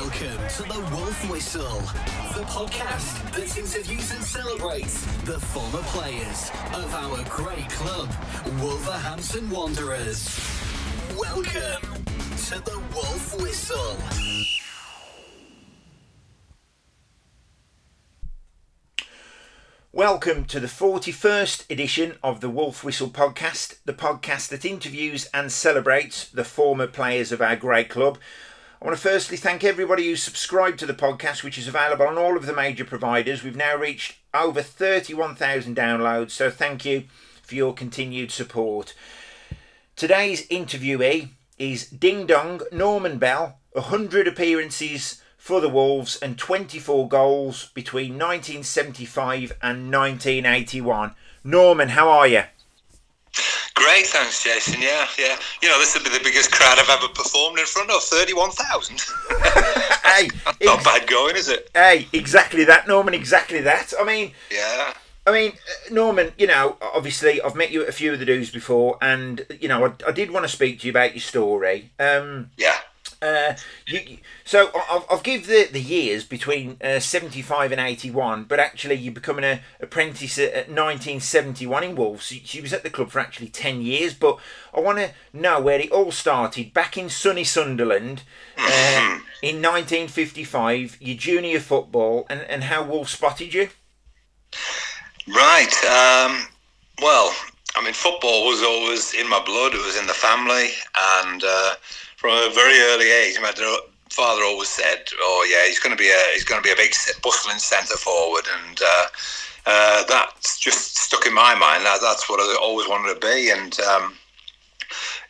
Welcome to the Wolf Whistle, the podcast that interviews and celebrates the former players of our great club, Wolverhampton Wanderers. Welcome to the Wolf Whistle. Welcome to the 41st edition of the Wolf Whistle podcast, the podcast that interviews and celebrates the former players of our great club. I want to firstly thank everybody who subscribed to the podcast, which is available on all of the major providers. We've now reached over 31,000 downloads, so thank you for your continued support. Today's interviewee is Ding Dong Norman Bell, 100 appearances for the Wolves and 24 goals between 1975 and 1981. Norman, how are you? Great, thanks, Jason. Yeah, yeah. You know, this will be the biggest crowd I've ever performed in front of 31,000. hey, not ex- bad going, is it? Hey, exactly that, Norman, exactly that. I mean, yeah. I mean, uh, Norman, you know, obviously I've met you at a few of the do's before, and, you know, I, I did want to speak to you about your story. Um, yeah. Uh, you, so I'll, I'll, give the, the years between uh, 75 and 81, but actually you're becoming an apprentice at, at 1971 in Wolves. She, was at the club for actually 10 years, but I want to know where it all started. Back in sunny Sunderland uh, in 1955, your junior football, and, and how Wolves spotted you? Right. Um, well, I mean, football was always in my blood, it was in the family, and uh, from a very early age, my father always said, "Oh yeah, he's going to be a he's going to be a big bustling centre forward," and uh, uh, that's just stuck in my mind. That, that's what I always wanted to be. And um,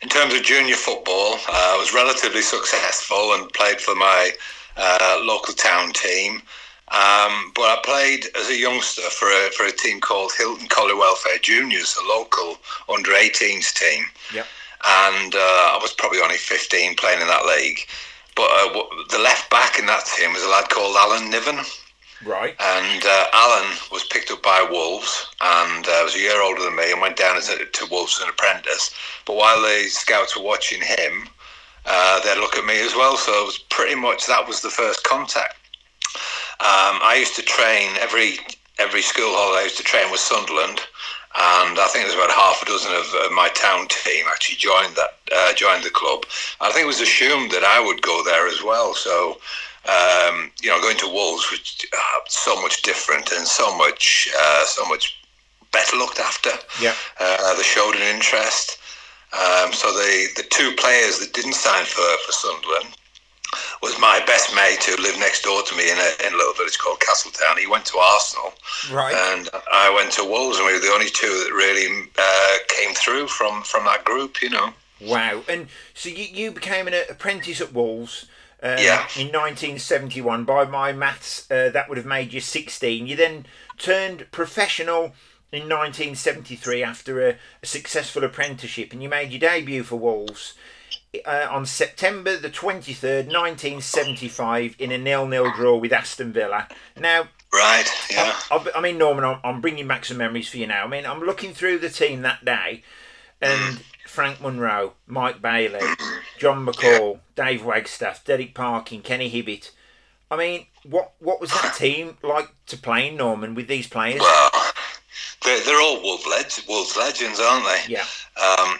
in terms of junior football, uh, I was relatively successful and played for my uh, local town team. Um, but I played as a youngster for a, for a team called Hylton Colliery Welfare Juniors, a local under 18s team. Yep and uh, I was probably only 15 playing in that league. But uh, the left back in that team was a lad called Alan Niven. Right. And uh, Alan was picked up by Wolves and uh, was a year older than me and went down as a, to Wolves as an apprentice. But while the scouts were watching him, uh, they'd look at me as well. So it was pretty much that was the first contact. Um, I used to train every every school holiday. I used to train with Sunderland, and I think there's about half a dozen of my town team actually joined that uh, joined the club. I think it was assumed that I would go there as well. So um, you know, going to Wolves was uh, so much different and so much uh, so much better looked after. Yeah, uh, they showed an interest. Um, so the the two players that didn't sign for for Sunderland was my best mate who lived next door to me in a, in a little village called Castletown. He went to Arsenal, right, and I went to Wolves, and we were the only two that really uh, came through from from that group. You know. Wow! And so you, you became an apprentice at Wolves. Uh, yeah. In 1971, by my maths, uh, that would have made you 16. You then turned professional in 1973 after a, a successful apprenticeship, and you made your debut for Wolves uh, on September the 23rd, 1975, in a nil-nil draw with Aston Villa. Now, right, yeah. I, I mean, Norman, I'm, I'm, bringing back some memories for you now. I mean, I'm looking through the team that day, and Frank Munro, Mike Bailey, John McAlle, yeah. Dave Wagstaffe, Derek Parkin, Kenny Hibbitt. I mean, what what was that team like to play in Norman with these players? Well, they're, they're all Wolves, leg- Wolves legends, aren't they? Yeah. Um,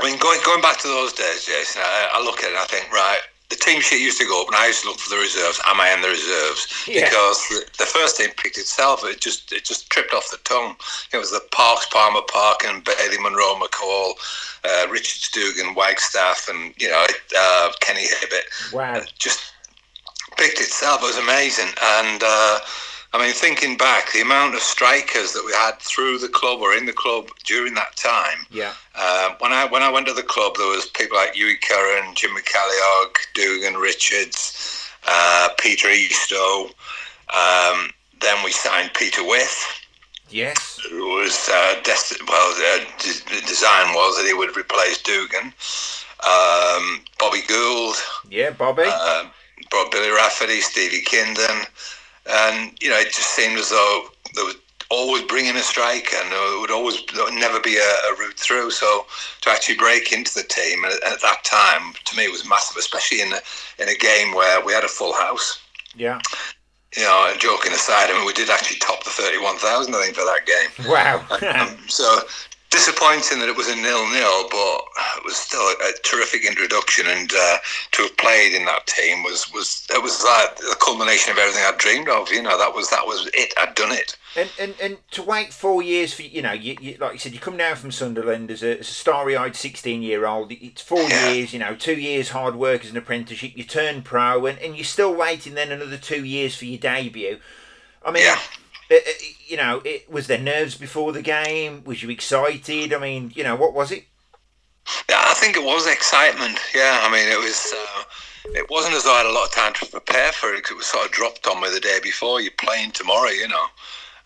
I mean, going going back to those days, Jason, I, I look at it and I think, right, the team sheet used to go up, and I used to look for the reserves. Am I in the reserves? Yeah. Because the, the, first team picked itself. It just it just tripped off the tongue. It was the Parkes, Palmer Park, and Bailey Munro McAlle, uh, Richard Stugan, Wagstaffe, and you know uh, Kenny Hibbitt. Wow! just picked itself. It was amazing, and. Uh, I mean, thinking back, the amount of strikers that we had through the club or in the club during that time. Yeah. Uh, when I when I went to the club, there was people like Hughie Curran, Jim McCalliog, Dougan Richards, uh, Peter Eastoe. Um, then we signed Peter Withe. Yes. Who was uh, destined? Well, uh, the design was that he would replace Dougan. Um, Bobby Gould. Yeah, Bobby. Uh, Billy Rafferty, Stevie Kindon and you know it just seemed as though there was always bringing a strike and it would always never be a, a, route through. So to actually break into the team at, at that time, to me, was massive, especially in a, in a game where we had a full house. Yeah. You know, joking aside, I mean, we did actually top the 31,000, I think, for that game. Wow. um, so disappointing that it was a nil-nil, but it was still a, a terrific introduction, and uh, to have played in that team was was it was like the culmination of everything I'd dreamed of. You know, that was that was it. I'd done it. And, and, and to wait four years for you know you, you like you said you come down from Sunderland as a, as a starry-eyed sixteen year old it's four yeah. years you know two years hard work as an apprenticeship you turn pro and, and you're still waiting then another two years for your debut I mean yeah. It, it, you know it was there nerves before the game? Was you excited? I mean you know what was it? Yeah I think it was excitement. Yeah I mean it was uh, it wasn't as though I had a lot of time to prepare for it Cause it was sort of dropped on me the day before. You're playing tomorrow you know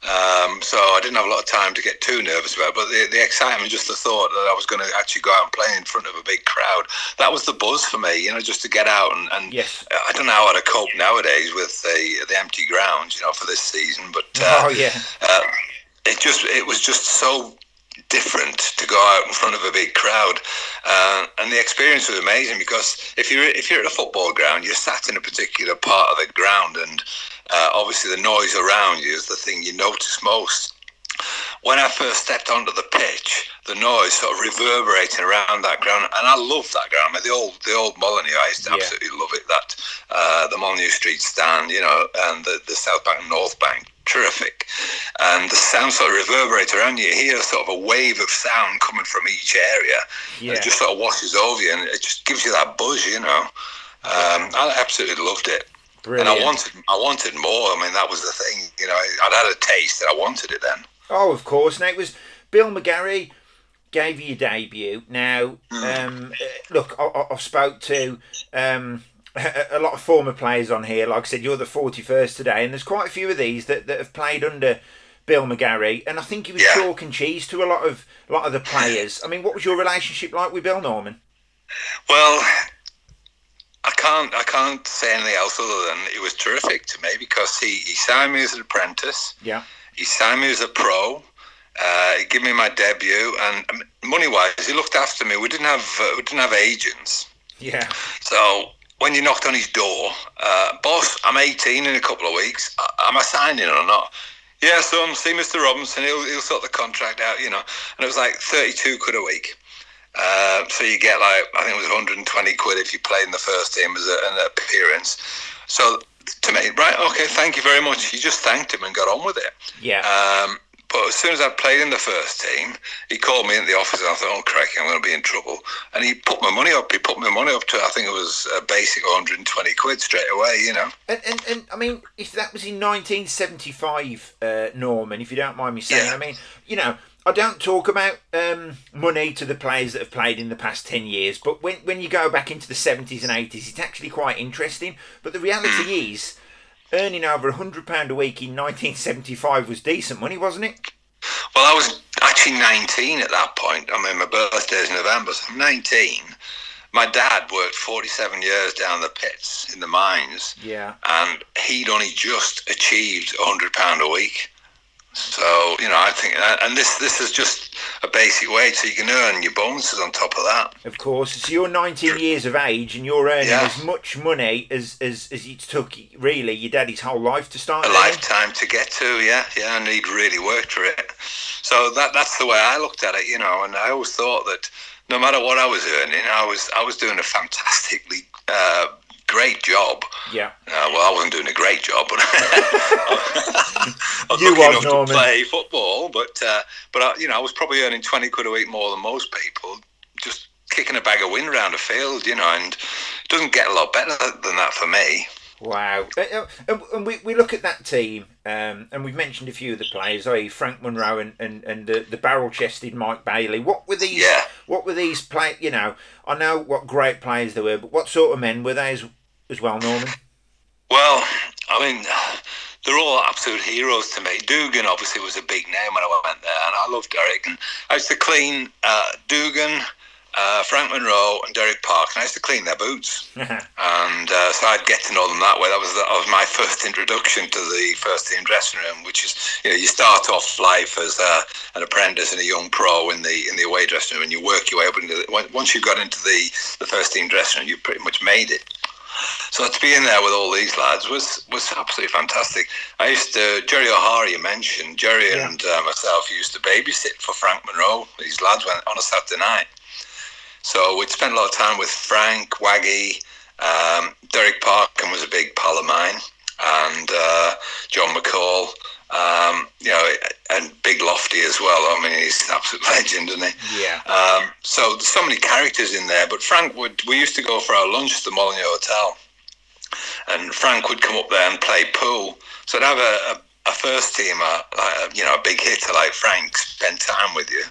um, so I didn't have a lot of time to get too nervous about it. But the, the excitement, just the thought that I was going to actually go out and play in front of a big crowd, that was the buzz for me, you know, just to get out. And, and yes. I don't know how to cope nowadays with the, the empty grounds, you know, for this season. But uh, oh, yeah. Uh, it just it was just so different to go out in front of a big crowd, uh, and the experience was amazing because if you're if you're at a football ground, you're sat in a particular part of the ground, and uh, obviously the noise around you is the thing you notice most. When I first stepped onto the pitch, the noise sort of reverberating around that ground, and I love that ground. I mean, the old the old Molineux, I used to yeah. absolutely love it. That uh, the Molineux Street stand, you know, and the, the South Bank North Bank, terrific. And the sound sort of reverberates around you. You hear sort of a wave of sound coming from each area. Yeah. it just sort of washes over you, and it just gives you that buzz, you know. Um, I absolutely loved it. Brilliant. And I wanted, I wanted more. I mean, that was the thing. You know, I'd had a taste, and I wanted it then. Oh, of course. Now it was Bill McGarry gave you your debut. Now, mm. um, look, I, have spoke to um, a lot of former players on here. Like I said, you're the 41st today, and there's quite a few of these that, that have played under Bill McGarry, and I think he was yeah. chalk and cheese to a lot of a lot of the players. I mean, what was your relationship like with Bill Norman? Well, I can't I can't say anything else other than it was terrific to me because he, he signed me as an apprentice. Yeah. He signed me as a pro. Uh, he gave me my debut, and money wise, he looked after me. We didn't have uh, we didn't have agents. Yeah. So when you knocked on his door, uh, boss, I'm 18 in a couple of weeks. Am I signing or not? Yeah, son, see Mr. Robinson. He'll he'll sort the contract out, you know. And it was like 32 quid a week. Uh, so you get like I think it was 120 quid if you played in the first team as a, an appearance. So to me, right, okay, thank you very much. He just thanked him and got on with it. Yeah. Um, but as soon as I played in the first team, he called me in the office and I thought, oh, crikey, I'm going to be in trouble. And he put my money up. He put my money up to, I think it was a basic 120 quid straight away, you know. And, and, and I mean, if that was in 1975, uh, Norman, if you don't mind me saying, yeah. I mean, you know, I don't talk about um, money to the players that have played in the past 10 years, but when, when you go back into the 70s and 80s, it's actually quite interesting. But the reality is, earning over £100 a week in 1975 was decent money, wasn't it? Well, I was actually 19 at that point. I mean, my birthday's in November, so I'm 19. My dad worked 47 years down the pits in the mines. Yeah. And he'd only just achieved £100 a week. So you know, I think, and this this is just a basic wage, so you can earn your bonuses on top of that. Of course, so you're 19 years of age, and you're earning yeah. as much money as, as as it took really your daddy's whole life to start. A earning. lifetime to get to, yeah, yeah, and he'd really worked for it. So that that's the way I looked at it, you know, and I always thought that no matter what I was earning, I was I was doing a fantastically uh, great job. Yeah. Uh, well, I wasn't doing a great job, but I was you lucky enough Norman. to play football. But uh, but I, you know, I was probably earning twenty quid a week more than most people, just kicking a bag of wind around a field, you know, and it doesn't get a lot better than that for me. Wow. Uh, uh, and we, we look at that team, um, and we've mentioned a few of the players, i.e. Frank Munro and, and, and the, the barrel-chested Mike Bailey. What were these? Yeah. What were these play? You know, I know what great players they were, but what sort of men were they as, as well, Norman? Well, I mean, they're all absolute heroes to me. Dougan obviously was a big name when I went there, and I loved Derek. And I used to clean uh, Dougan, uh, Frank Munro and Derek Park, and I used to clean their boots, and uh, so I'd get to know them that way. That was that was my first introduction to the first team dressing room, which is you know you start off life as a, an apprentice and a young pro in the in the away dressing room, and you work your way up into the, once you got into the the first team dressing room, you pretty much made it. So to be in there with all these lads was was absolutely fantastic. I used to Gerry O'Hara, you mentioned Gerry yeah. and uh, myself used to babysit for Frank Munro. These lads went on a Saturday night so we'd spend a lot of time with Frank, Waggy, um, Derek Parkin was a big pal of mine, and uh, John McAlle, um, you know, and Big Lofty as well. I mean, he's an absolute legend, isn't he? Yeah. Um, so there's so many characters in there. But Frank would, we used to go for our lunch at the Molineux Hotel, and Frank would come up there and play pool. So I'd have a, a, a first teamer, like, you know, a big hitter like Frank, spend time with you.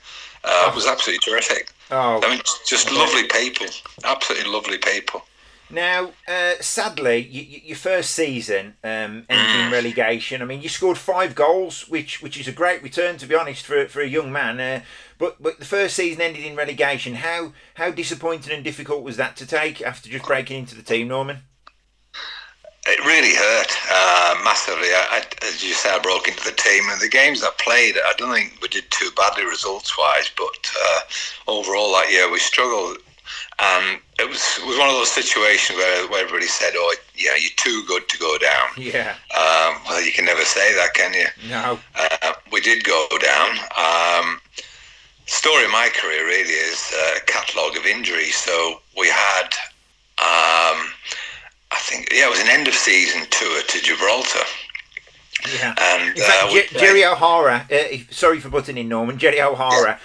Uh. It was absolutely terrific. Oh, I mean, just lovely people, absolutely lovely people. Now, uh, sadly, you, your first season um, ended in mm. relegation. I mean, you scored five goals, which which is a great return, to be honest, for for a young man. Uh, but but the first season ended in relegation. How how disappointing and difficult was that to take after just breaking into the team, Norman? It really hurt uh, massively. I, I, as you say, I broke into the team, and the games I played, I don't think we did too badly results-wise, but uh, overall that year we struggled. And it was it was one of those situations where, where everybody said, "Oh, yeah, you're too good to go down." Yeah. Um, well, you can never say that, can you? No. Uh, we did go down. Um, story of my career really is a catalogue of injuries. So we had. Um, I think yeah, it was an end of season tour to Gibraltar. Yeah. And fact, uh, Gerry O'Hara, uh, sorry for butting in, Norman. Gerry O'Hara yeah.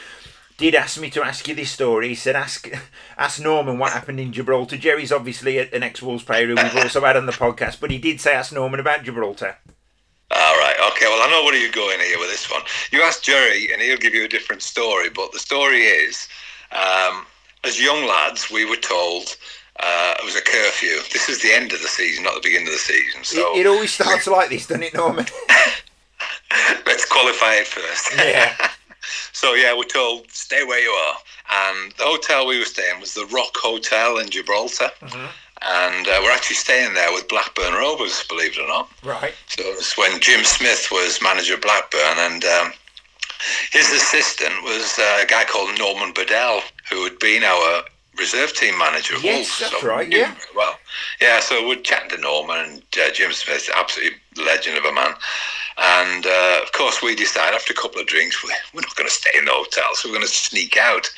did ask me to ask you this story. He said, "Ask, ask Norman what happened in Gibraltar." Gerry's obviously an ex-Wolves player who we've also had on the podcast, but he did say, "Ask Norman about Gibraltar." All right. Okay. Well, I know where you're going here with this one. You ask Gerry, and he'll give you a different story. But the story is, um, as young lads, we were told uh, it was a curfew. This is the end of the season, not the beginning of the season. So it, it always starts like this, doesn't it, Norman? Let's qualify it first. Yeah. so yeah, we're told stay where you are, and the hotel we were staying was the Rock Hotel in Gibraltar. Mm-hmm. And uh, we're actually staying there with Blackburn Rovers, believe it or not. Right. So it's when Jim Smith was manager of Blackburn, and um, his assistant was uh, a guy called Norman Bodell, who had been our reserve team manager yes, Wolves. That's so right, yeah. Well, yeah, so we're chatting to Norman and uh, Jim Smith, absolutely legend of a man. And uh, of course, we decide after a couple of drinks, we, we're not going to stay in the hotel, so we're going to sneak out.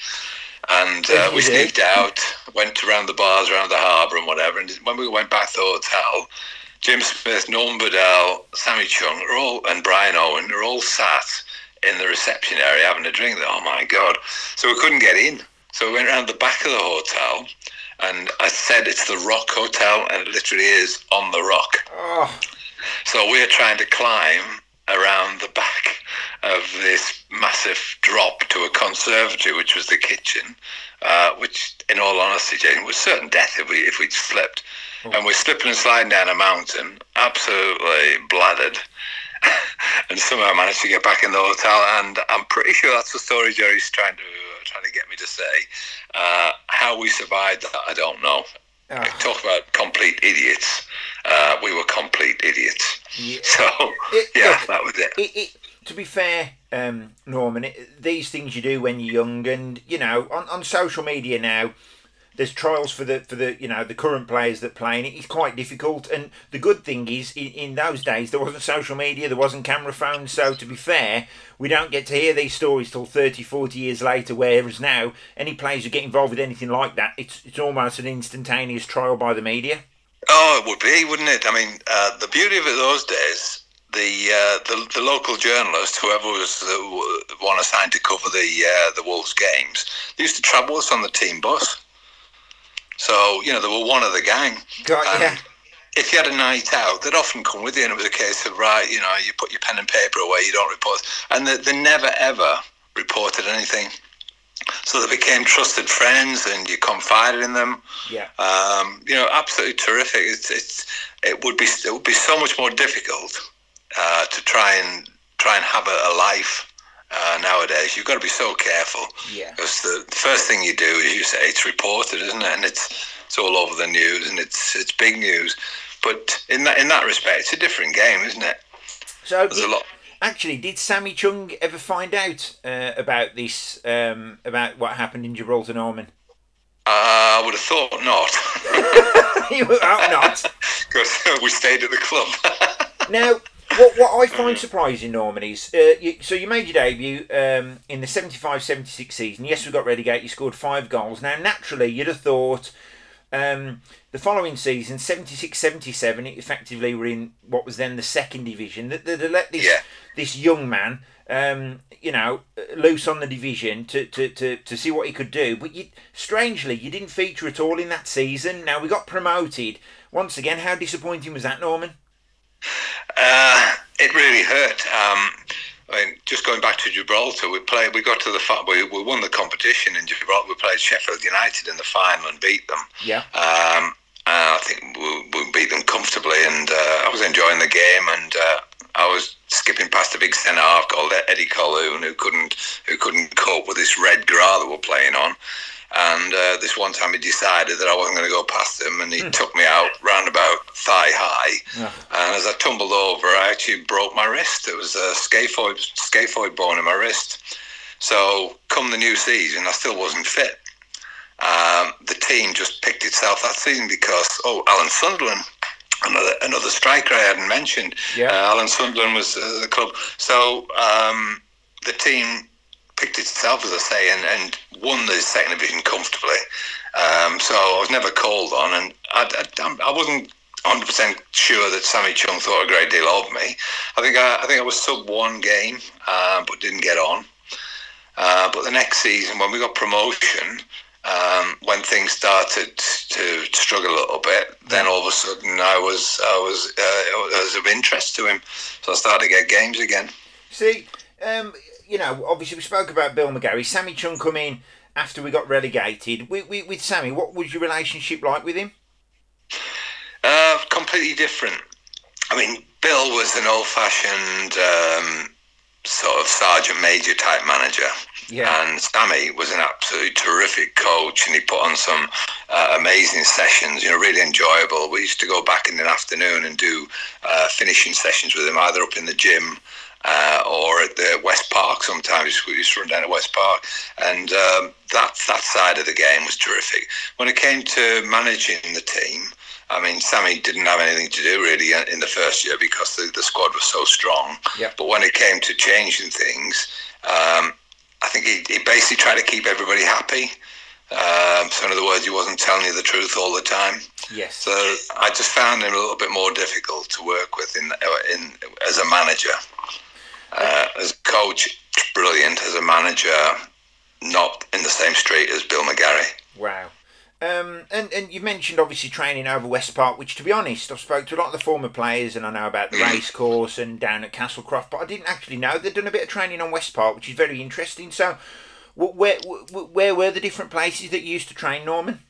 And uh, we sneaked out, went around the bars around the harbour and whatever. And when we went back to the hotel, Jim Smith, Norman Bodell, Sammy Chung, are all, and Brian Owen are all sat in the reception area having a drink. Oh my God. So we couldn't get in. So we went around the back of the hotel, and I said it's the Rock Hotel, and it literally is on the rock. Oh. So we're trying to climb around the back of this massive drop to a conservatory, which was the kitchen, uh, which, in all honesty, Jane, was certain death if we if we'd slipped. Oh. And we're slipping and sliding down a mountain, absolutely blathered. and somehow managed to get back in the hotel. And I'm pretty sure that's the story Gerry's trying to trying to get me to say. Uh, how we survived that, I don't know. Oh. Talk about complete idiots. Uh, we were complete idiots. Yeah. So, it, yeah, look, that was it. it, it to be fair, um, Norman, these things you do when you're young, and you know, on, on social media now, there's trials for the for the you know the current players that play and it's quite difficult. And the good thing is in, in those days there wasn't social media there wasn't camera phones. So to be fair we don't get to hear these stories till 30 40 years later whereas now any players who get involved with anything like that it's it's almost an instantaneous trial by the media. Oh it would be wouldn't it? I mean uh, the beauty of it those days the, uh, the the local journalist, whoever was the one assigned to cover the uh, the Wolves games, they used to travel us on the team bus. So, you know, they were one of the gang. Got, yeah. If you had a night out, they'd often come with you, and it was a case of, right, you know, you put your pen and paper away, you don't report. And they, they never, ever reported anything. So they became trusted friends, and you confided in them. Yeah. Um, you know, absolutely terrific. It's, it's it would be it would be so much more difficult uh, to try and try and have a, a life uh, nowadays. You've got to be so careful. Yeah. Because the, the first thing you do is you say it's reported, isn't it? And it's it's all over the news, and it's it's big news. But in that in that respect, it's a different game, isn't it? So There's a lot. Actually, did Sammy Chung ever find out uh, about this, um, about what happened in Gibraltar, Norman? Uh, I would have thought not, you hope not. because we stayed at the club. Now, what, what I find surprising, Norman, is uh, you, so you made your debut um, in the 75 76 season. Yes, we got relegated. You scored five goals. Now, naturally, you'd have thought um, the following season, 76 77, effectively were in what was then the second division. That they'd let this, Yeah. this young man. Um, you know, loose on the division to, to, to, to see what he could do, but you, strangely, you didn't feature at all in that season. Now we got promoted once again. How disappointing was that, Norman? Uh, it really hurt. Um, I mean, just going back to Gibraltar, we played. We got to the fi- we, we won the competition in Gibraltar. We played Sheffield United in the final and beat them. Yeah. Um, I think we, we beat them comfortably, and uh, I was enjoying the game, and uh, I was skipping past a big centre half called Eddie Colquhoun, who couldn't who couldn't cope with this red gra that we're playing on. And uh, this one time he decided that I wasn't going to go past him, and he took me out round about thigh high. Yeah. And as I tumbled over, I actually broke my wrist. It was a scaphoid scaphoid bone in my wrist. So come the new season, I still wasn't fit. Um, the team just picked itself that season because oh, Alan Sunderland, another another striker I hadn't mentioned. Yeah. Uh, Alan Sunderland was uh, the club. So um, the team picked itself, as I say, and, and won the second division comfortably. Um, so I was never called on, and I, I, I wasn't 100% sure that Sammy Chung thought a great deal of me. I think I, I think I was sub one game, uh, but didn't get on. Uh, but the next season, when we got promotion, um, when things started to struggle a little bit, then all of a sudden I was I was uh, I was of interest to him, so I started to get games again. See, um, you know, obviously we spoke about Bill McGarry. Sammy Chung come in after we got relegated. With, with, with Sammy, what was your relationship like with him? Uh, completely different. I mean, Bill was an old-fashioned um, sort of sergeant major type manager. Yeah. And Sammy was an absolutely terrific coach, and he put on some uh, amazing sessions. You know, really enjoyable. We used to go back in the afternoon and do uh, finishing sessions with him, either up in the gym uh, or at the West Park. Sometimes we used to run down to West Park, and um, that that side of the game was terrific. When it came to managing the team, I mean, Sammy didn't have anything to do really in the first year because the, the squad was so strong. Yeah. But when it came to changing things, um, I think he, he basically tried to keep everybody happy. Um, so in other words, he wasn't telling you the truth all the time. Yes. So I just found him a little bit more difficult to work with in in as a manager. Uh, as a coach, brilliant. As a manager, not in the same street as Bill McGarry. Wow. Um, and, and you mentioned obviously training over West Park, which to be honest, I've spoke to a lot of the former players and I know about the race course and down at Castlecroft, but I didn't actually know they'd done a bit of training on West Park, which is very interesting. So, wh- where wh- where were the different places that you used to train, Norman?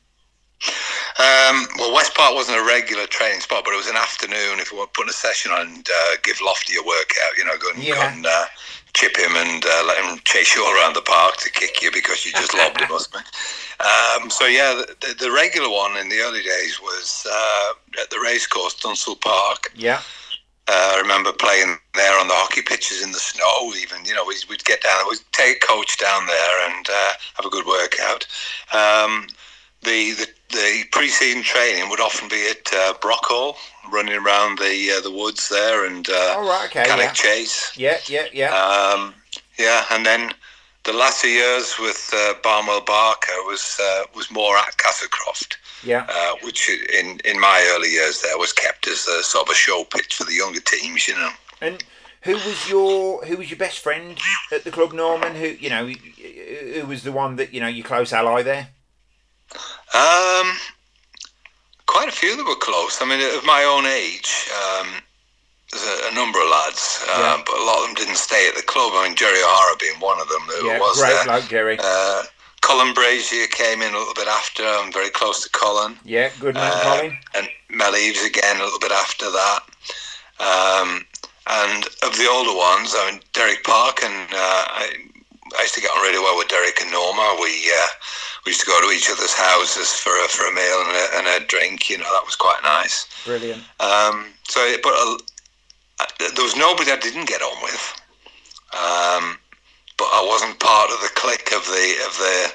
Um, well, West Park wasn't a regular training spot, but it was an afternoon. If we were putting a session on and uh, give Lofty a workout, you know, go and, go and uh, chip him and uh, let him chase you all around the park to kick you because you just lobbed him, must be. Um, so yeah, the, the, regular one in the early days was uh, at the racecourse, Dunstall Park. Yeah. Uh, I remember playing there on the hockey pitches in the snow. Even you know, we'd, we'd get down, we'd take a coach down there and uh, have a good workout. Um, the, the the pre-season training would often be at uh, Brockhall, running around the uh, the woods there and uh, Oh, right, okay, yeah. Chase. Yeah, yeah, yeah. Um, yeah, and then the latter years with uh, Barnwell Barker was uh, was more at Castlecroft yeah. uh, which in in my early years there was kept as a sort of a show pitch for the younger teams, you know. And who was your who was your best friend at the club, Norman? Who you know who was the one that you know your close ally there? Um, quite a few that were close. I mean, of my own age, um, there's a, a number of lads, uh, Yeah. but a lot of them didn't stay at the club. I mean, Gerry O'Hara being one of them who Yeah, was great there. bloke, Gerry. Uh, Colin Brazier came in a little bit after. I'm very close to Colin. yeah, good man, Uh, Colin. and Mel Eves again a little bit after that. Um, And of the older ones, I mean, Derek Park and uh, I, I used to get on really well with Derek and Norma. We uh, we used to go to each other's houses for a, for a meal and a, and a drink. You know, that was quite nice. Brilliant. Um, so, but uh, there was nobody I didn't get on with. Um, but I wasn't part of the clique of the of the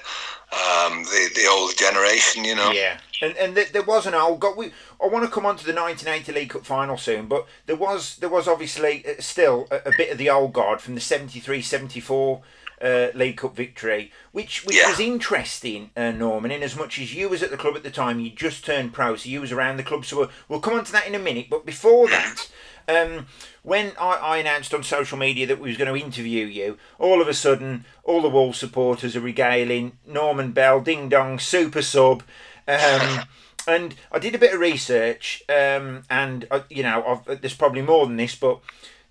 um, the the old generation, you know. Yeah, and and there was an old. Got we. I want to come on to the 1980 League Cup final soon, but there was there was obviously uh, still a, a bit of the old guard from the 73-74 uh, League Cup victory, which which Yeah. was interesting, uh, Norman. In as much as you was at the club at the time, you just turned pro, so you was around the club. So we'll, we'll come on to that in a minute. But before that. Um, when I, I announced on social media that we was going to interview you, all of a sudden, all the Wolves supporters are regaling Norman Bell, ding dong, super sub. Um, and I did a bit of research, um, and uh, you know, I've, there's probably more than this, but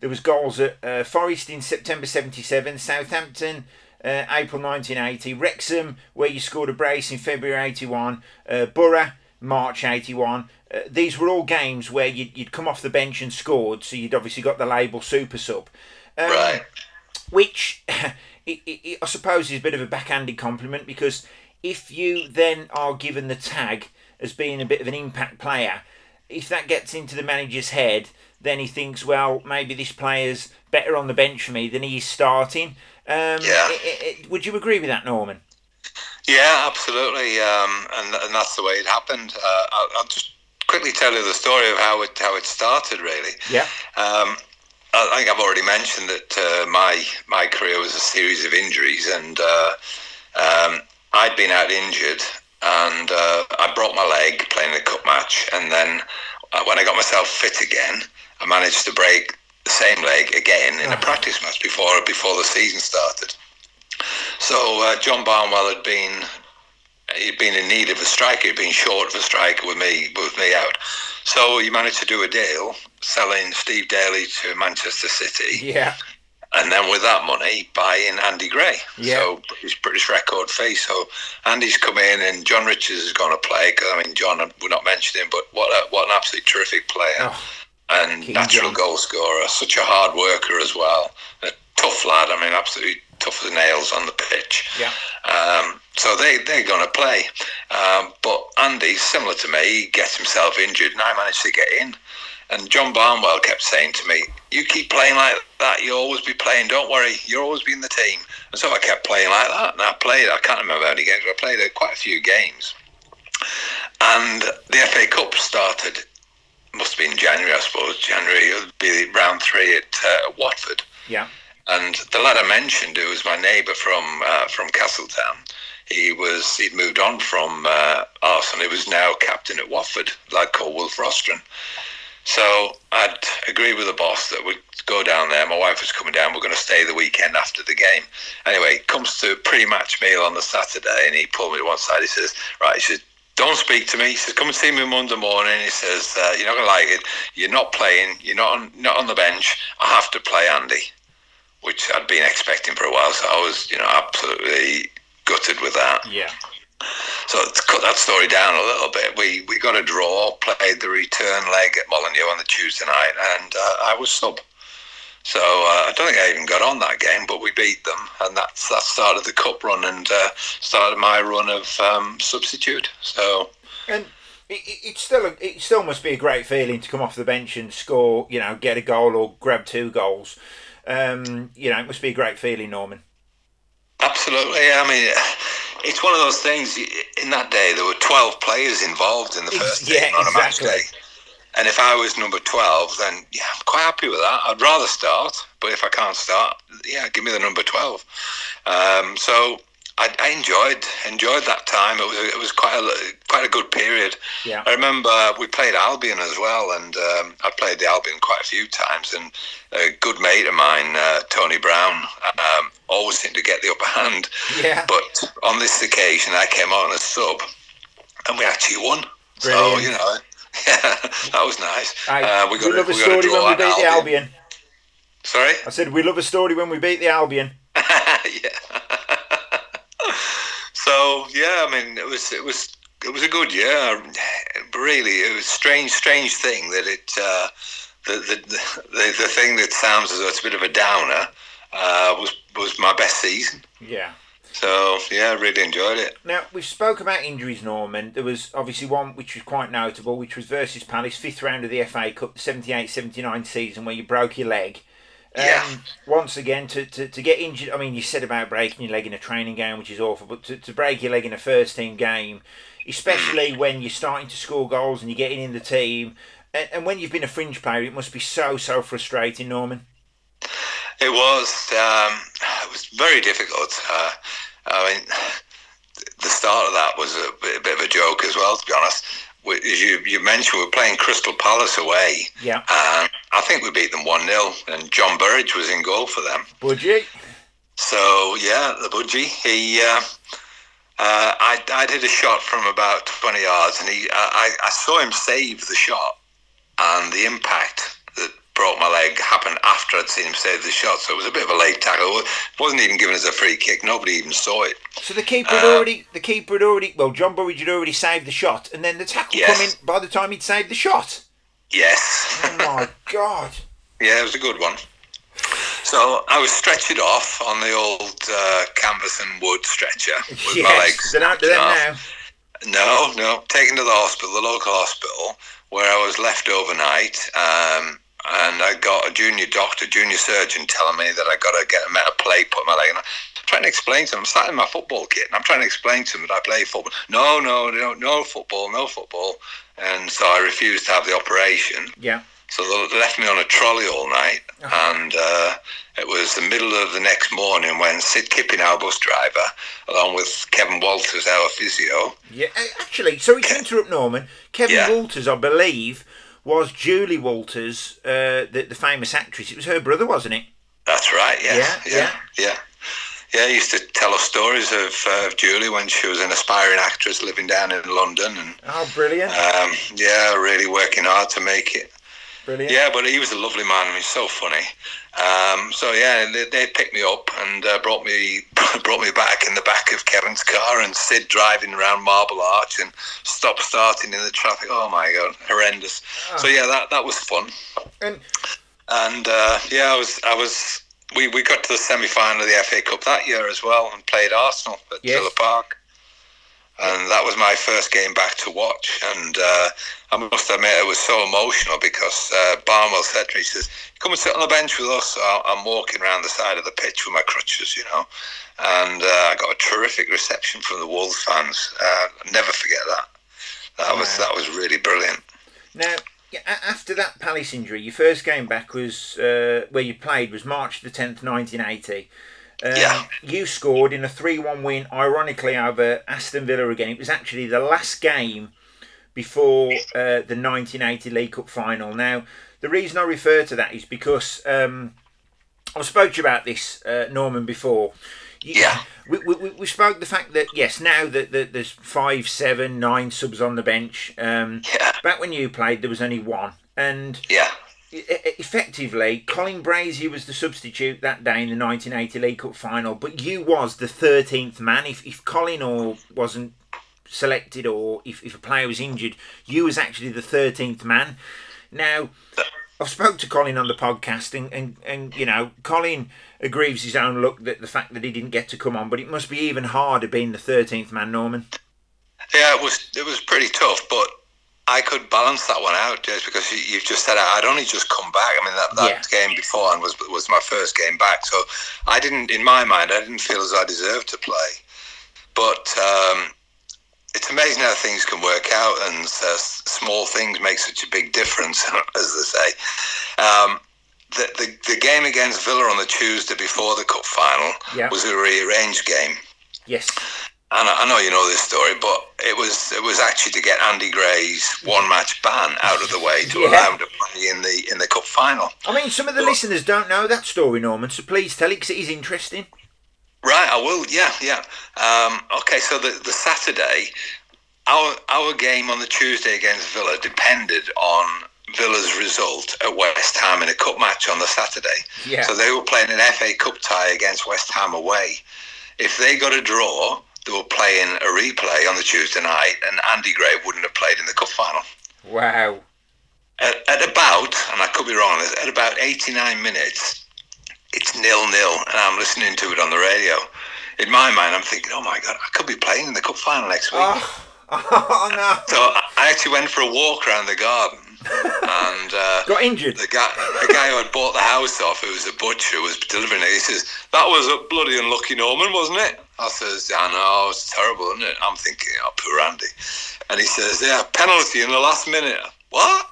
there was goals at uh, Forest in September '77, Southampton. Uh, April 1980, Wrexham, where you scored a brace in February 81, uh, Borough, March 81. Uh, these were all games where you'd, you'd come off the bench and scored, so you'd obviously got the label super sub. Um, Right. Which it, it, I suppose is a bit of a backhanded compliment because if you then are given the tag as being a bit of an impact player, if that gets into the manager's head, then he thinks, well, maybe this player's better on the bench for me than he's starting. Um, Yeah. i- i- i- would you agree with that, Norman? Yeah, absolutely, um, and and that's the way it happened. Uh, I'll, I'll just quickly tell you the story of how it how it started. Really, Yeah. um, I think I've already mentioned that uh, my my career was a series of injuries, and uh, um, I'd been out injured, and uh, I broke my leg playing a cup match, and then uh, when I got myself fit again, I managed to break the same leg again in a practice match before before the season started. So uh, John Barnwell had been he'd been in need of a striker. He'd been short of a striker with me with me out. So he managed to do a deal, selling Steve Daley to Manchester City, Yeah. and then with that money buying Andy Gray. Yeah. So British, British record fee. So Andy's come in, and John Richards is going to play. 'cause, I mean, John, we're not mentioning him, but what a, what an absolutely terrific player Oh, and King natural John. goal scorer. Such a hard worker as well. A tough lad. I mean, absolutely tough as nails on the pitch. yeah. Um, so they, they're going to play. Um, but Andy, similar to me, he gets himself injured and I managed to get in. And John Barnwell kept saying to me, You keep playing like that, you'll always be playing. Don't worry, you'll always be in the team. And so I kept playing like that. And I played, I can't remember how many games, but I played quite a few games. And the FA Cup started, must have been January, I suppose. January, it would be round three at uh, Watford. Yeah. And the lad I mentioned, who was my neighbour from uh, from Castletown, he was he'd moved on from uh, Arsenal. He was now captain at Watford, a lad called Wilf Rostron. So I'd agreed with the boss that we'd go down there. My wife was coming down. We're going to stay the weekend after the game. Anyway, comes to pre-match meal on the Saturday, and he pulled me to one side. He says, "Right," he says, "Don't speak to me." He says, "Come and see me Monday morning." He says, uh, "You're not going to like it. You're not playing. You're not on, not on the bench. I have to play Andy." which I'd been expecting for a while. So I was, you know, absolutely gutted with that. Yeah. So to cut that story down a little bit, we, we got a draw, played the return leg at Molineux on the Tuesday night, and uh, I was sub. So uh, I don't think I even got on that game, but we beat them, and that's that started the cup run and uh, started my run of um, substitute. So And it, it, it's still a, it still must be a great feeling to come off the bench and score, you know, get a goal or grab two goals. Um, you know, it must be a great feeling, Norman. Absolutely. I mean, it's one of those things. In that day, there were 12 players involved in the first yeah, team on a match day. And if I was number 12, then yeah, I'm quite happy with that. I'd rather start, but if I can't start, yeah, give me the number 12. Um, so I, I enjoyed enjoyed that time. It was it was quite a quite a good period. Yeah. I remember we played Albion as well, and um, I played the Albion quite a few times. And a good mate of mine, uh, Tony Brown, um, always seemed to get the upper hand. Yeah. But on this occasion, I came on as sub, and we actually won. So you know, that was nice. Uh, we, got love a we got story draw when we at beat the Albion. Sorry. I said we love a story when we beat the Albion. yeah. so yeah, I mean, it was it was it was a good year. Really, it was strange, strange thing that it uh, the, the, the, the thing that sounds as though it's a bit of a downer uh, was was my best season. Yeah. So yeah, I really enjoyed it. Now we've spoke about injuries, Norman. There was obviously one which was quite notable, which was versus Palace, fifth round of the FA Cup, 78-79 season, where you broke your leg. Um, Yeah. Once again, to, to, to get injured, I mean, you said about breaking your leg in a training game, which is awful, but to, to break your leg in a first team game, especially when you're starting to score goals and you're getting in the team, and, and when you've been a fringe player, it must be so, so frustrating, Norman. It was um, was very difficult. Uh, I mean, the start of that was a bit, a bit of a joke as well, to be honest. We, as you, you mentioned, we were playing Crystal Palace away. Yeah. And I think we beat them 1 0, and John Burridge was in goal for them. Budgie? So, yeah, the budgie, he. Uh, uh, I, I did a shot from about 20 yards, and he, I, I saw him save the shot, and the impact broke my leg happened after I'd seen him save the shot. So it was a bit of a late tackle. It wasn't even given as a free kick. Nobody even saw it. So the keeper had Uh, already, the keeper had already, well, John Burridge had already saved the shot, and then the tackle Yes. come in by the time he'd saved the shot. Yes. Oh my God! Yeah, it was a good one. So I was stretched off on the old uh, canvas and wood stretcher with my legs. Yes, they're not now. No, no, taken to the hospital, the local hospital, where I was left overnight. Um, and I got a junior doctor, junior surgeon, telling me that I got to get a metal plate put in my leg. And I'm trying to explain to him, I'm sat in my football kit, and I'm trying to explain to him that I play football. No, no, no, no football, no football. And so I refused to have the operation. Yeah. So they left me on a trolley all night, and uh, it was the middle of the next morning when Sid Kipping, our bus driver, along with Kevin Walters, our physio, Yeah, actually, sorry to interrupt, Norman. Kevin Yeah. Walters, I believe, was Julie Walters, uh, the, the famous actress. It was her brother, wasn't it? That's right. Yeah, Yeah, yeah, yeah, yeah. Yeah, he used to tell us stories of, uh, of Julie when she was an aspiring actress living down in London, and Oh, brilliant! um, yeah, really working hard to make it. Brilliant. Yeah, but he was a lovely man. He's so funny. Um, so yeah, they, they picked me up and uh, brought me brought me back in the back of Kevin's car and Sid driving around Marble Arch and stop starting in the traffic. Oh my god, horrendous. So yeah, that that was fun. And And uh, yeah, I was I was we, we got to the semi final of the FA Cup that year as well and played Arsenal at Yes. Villa Park. And that was my first game back to watch. And uh, I must admit, it was so emotional because uh, Barnwell said to me, he says, Come and sit on the bench with us. So I'm walking around the side of the pitch with my crutches, you know. And uh, I got a terrific reception from the Wolves fans. Uh, I'll never forget that. That was Wow. that was really brilliant. now, after that Palace injury, your first game back was uh, where you played was March the tenth, nineteen eighty. Um, Yeah. You scored in a three-one win, ironically over Aston Villa again. It was actually the last game before uh, the 1980 League Cup final. Now, the reason I refer to that is because um, I've spoke to you about this, uh, Norman, before. You- Yeah. We, we, we- we spoke the fact that, yes, now that, that there's five, seven, nine subs on the bench. Um, Yeah, back when you played, there was only one. And yeah. Effectively, Colin Brazier was the substitute that day in the 1980 League Cup final, but you was the 13th man. If, if Colin or wasn't selected or if, if a player was injured, you was actually the 13th man. Now, I've spoke to Colin on the podcast and, and, and you know, Colin aggrieves his own luck that the fact that he didn't get to come on, but it must be even harder being the 13th man, Norman. Yeah, it was it was pretty tough, but I could balance that one out just because you, you've just said I'd only just come back. I mean that, that game before and was was my first game back, so I didn't, in my mind, I didn't feel as I deserved to play. But um, it's amazing how things can work out, and uh, small things make such a big difference, as they say. Um, the, the the game against Villa on the Tuesday before the cup final Yeah. was a rearranged game. Yes. And I I know you know this story, but it was it was actually to get Andy Gray's one match ban out of the way to Yeah. allow him to play in the in the cup final. I mean, some of the listeners don't know that story, Norman, so please tell it because it is interesting. Right, I will. Yeah, yeah. Um, okay, so the the Saturday, our our game on the Tuesday against Villa depended on Villa's result at West Ham in a cup match on the Saturday. Yeah. So they were playing an FA Cup tie against West Ham away. If they got a draw, they were playing a replay on the Tuesday night, and Andy Gray wouldn't have played in the cup final. Wow. at, at about, and I could be wrong, at about 89 minutes, it's nil nil, and I'm listening to it on the radio. In my mind, I'm thinking, oh my god, I could be playing in the cup final next week. Oh, oh no! So I actually went for a walk around the garden, and uh, Got injured. the guy, the guy who had bought the house off, who was a butcher, was delivering it. He says, "That was a bloody unlucky Norman, wasn't it?" I says, "I know, it's terrible, isn't it?" I'm thinking, "Oh, poor Andy," and he says, "Yeah, penalty in the last minute." What?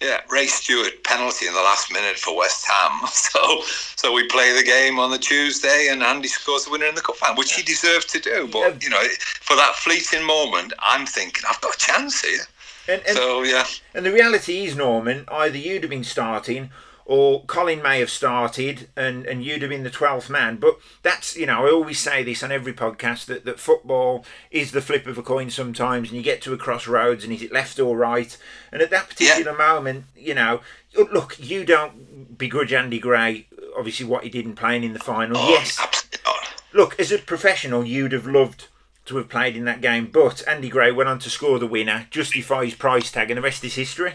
Yeah, Ray Stewart penalty in the last minute for West Ham. So, so we play the game on the Tuesday, and Andy scores the winner in the cup final, which he deserved to do. But you know, for that fleeting moment, I'm thinking I've got a chance here. And, and, So yeah, and the reality is, Norman, either you'd have been starting or Colin may have started and, and you'd have been the 12th man. But that's, you know, I always say this on every podcast that, that football is the flip of a coin sometimes and you get to a crossroads and is it left or right? And at that particular moment, you know, look, you don't begrudge Andy Gray, obviously, what he did in playing in the final. oh, yes, absolutely not. look, as a professional, you'd have loved to have played in that game, but Andy Gray went on to score the winner, justify his price tag, and the rest is history.